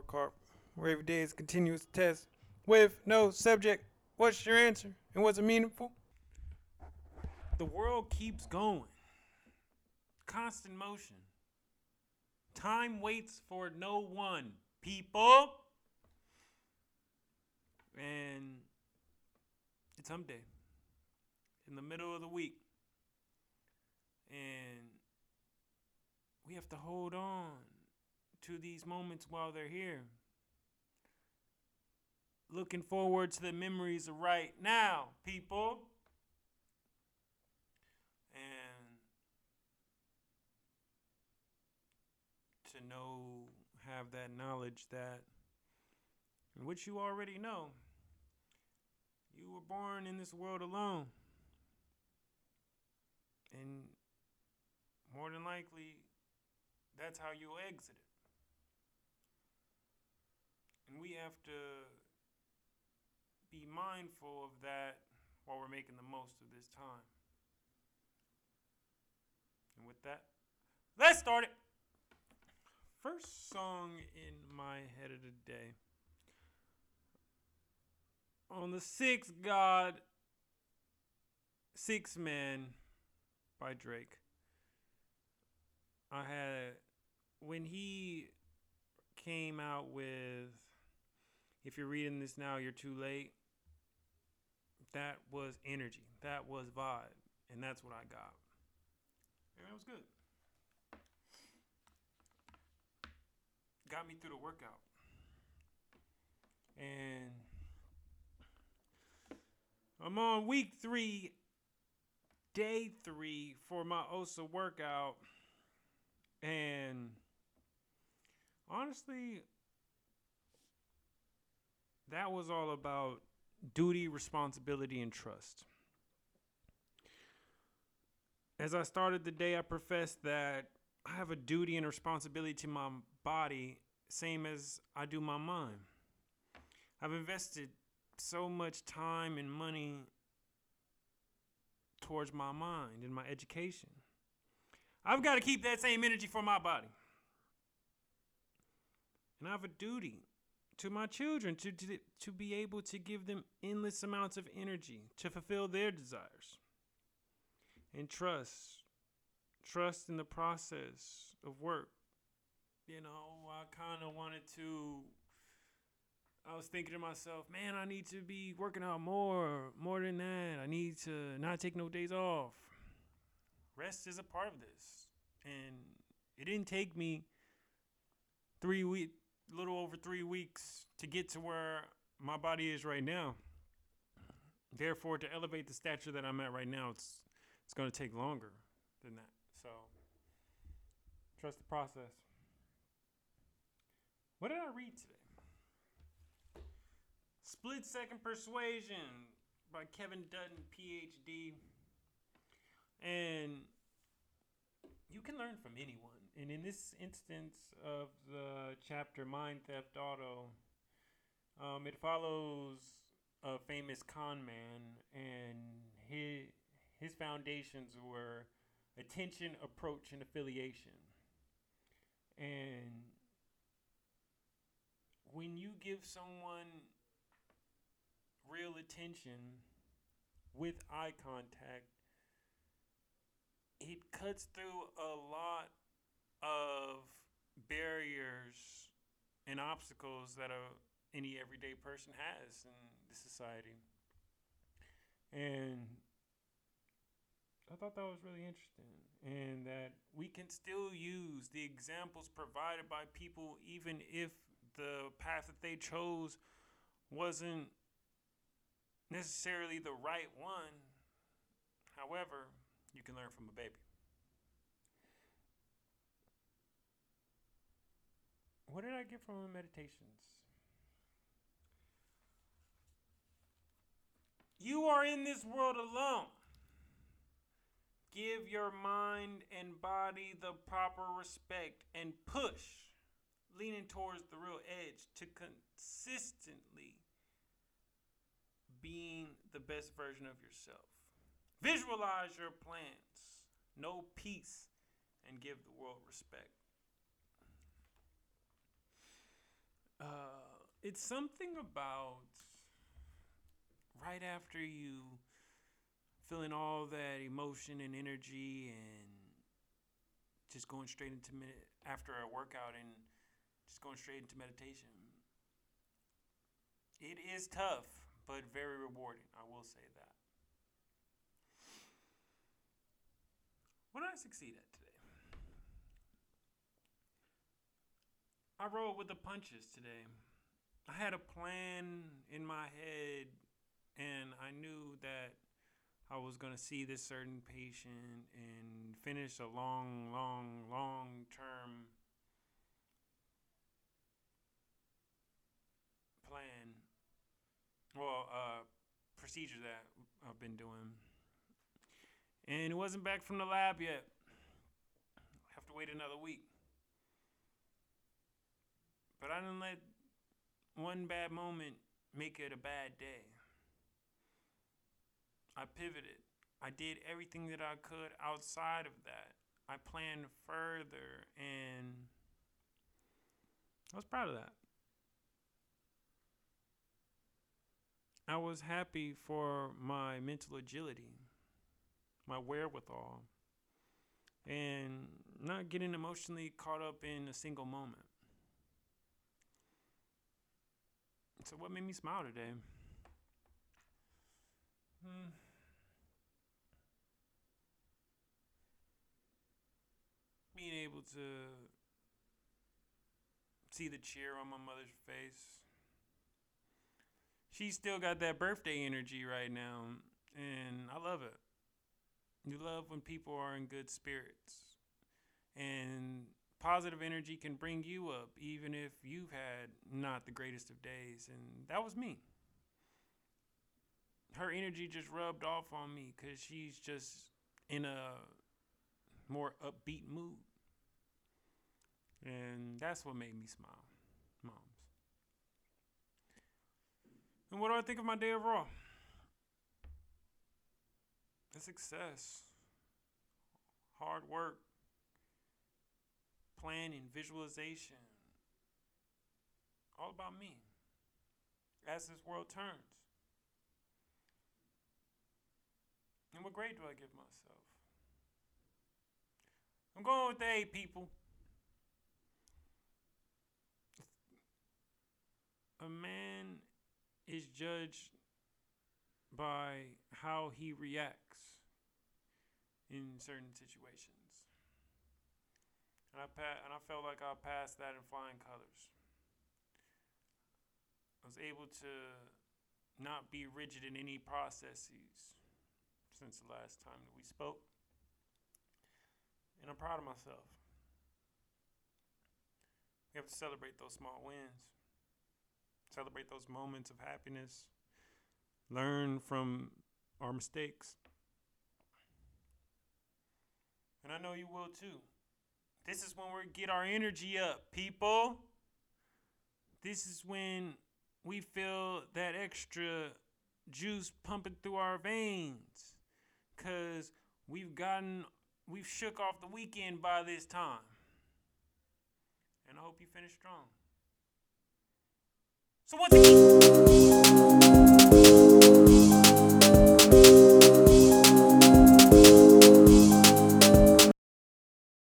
scorecard, where every day is continuous test with no subject. What's your answer? And was it meaningful? The world keeps going. Constant motion. Time waits for no one, people. And it's hump day in the middle of the week. And we have to hold on to these moments while they're here. Looking forward to the memories of right now, people. And to know, have that knowledge that, which you already know, you were born in this world alone. And more than likely, that's how you'll exit it. And we have to be mindful of that while we're making the most of this time. And with that, let's start it. First song in my head of the day. On the sixth God, Six Man by Drake. I had when he came out with if you're reading this now you're too late. That was energy. That was vibe. And that's what i got. And it was good. Got me through the workout. And i'm on week three day three for my osa workout. And honestly, that was all about duty, responsibility, and trust. As I started the day, I professed that I have a duty and responsibility to my body, same as I do my mind. I've invested so much time and money towards my mind and my education. I've got to keep that same energy for my body. And I have a duty to my children to, to, to be able to give them endless amounts of energy to fulfill their desires. And trust. Trust in the process of work. You know, I kind of wanted to. I was thinking to myself, man, I need to be working out more, more than that. I need to not take no days off. Rest is a part of this. And it didn't take me three weeks little over three weeks to get to where my body is right now. Therefore, to elevate the stature that I'm at right now, it's it's going to take longer than that. So, trust the process. What did I read today? Split Second Persuasion by Kevin Dutton, PhD. And you can learn from anyone and in this instance of the chapter Mind Theft Auto, um, it follows a famous con man, and his his foundations were attention, approach, and affiliation. And when you give someone real attention with eye contact, it cuts through a lot of barriers and obstacles that a, any everyday person has in the society. And I thought that was really interesting, and that we can still use the examples provided by people, even if the path that they chose wasn't necessarily the right one. However, you can learn from a baby. What did I get from the meditations? You are in this world alone. Give your mind and body the proper respect and push, leaning towards the real edge to consistently being the best version of yourself. Visualize your plans, know peace, and give the world respect. uh, it's something about right after you feeling all that emotion and energy and just going straight into med- after a workout and just going straight into meditation. It is tough, but very rewarding. I will say that. What did I succeed at today? I rolled with the punches today. I had a plan in my head, and I knew that I was going to see this certain patient and finish a long, long, long term plan. Well, uh, procedure that I've been doing. And it wasn't back from the lab yet. I have to wait another week. But I didn't let one bad moment make it a bad day. I pivoted. I did everything that I could outside of that. I planned further and I was proud of that. I was happy for my mental agility, my wherewithal, and not getting emotionally caught up in a single moment. So, what made me smile today? Hmm. Being able to see the cheer on my mother's face. She's still got that birthday energy right now, and I love it. You love when people are in good spirits. And positive energy can bring you up, even if you've had not the greatest of days. And that was me her energy just rubbed off on me because she's just in a more upbeat mood. And that's what made me smile, moms. And what do I think of my day overall? A success, hard work, planning, visualization, all about me as this world turns. And what grade do I give myself? I'm going with the A, people. A man is judged by how he reacts in certain situations. And I, pa- and I felt like I passed that in flying colors. I was able to not be rigid in any processes since the last time that we spoke. And I'm proud of myself. We have to celebrate those small wins, celebrate those moments of happiness, learn from our mistakes. And I know you will too. This is when we get our energy up, people. This is when we feel that extra juice pumping through our veins because we've gotten, we've shook off the weekend by this time. And I hope you finish strong. So what's the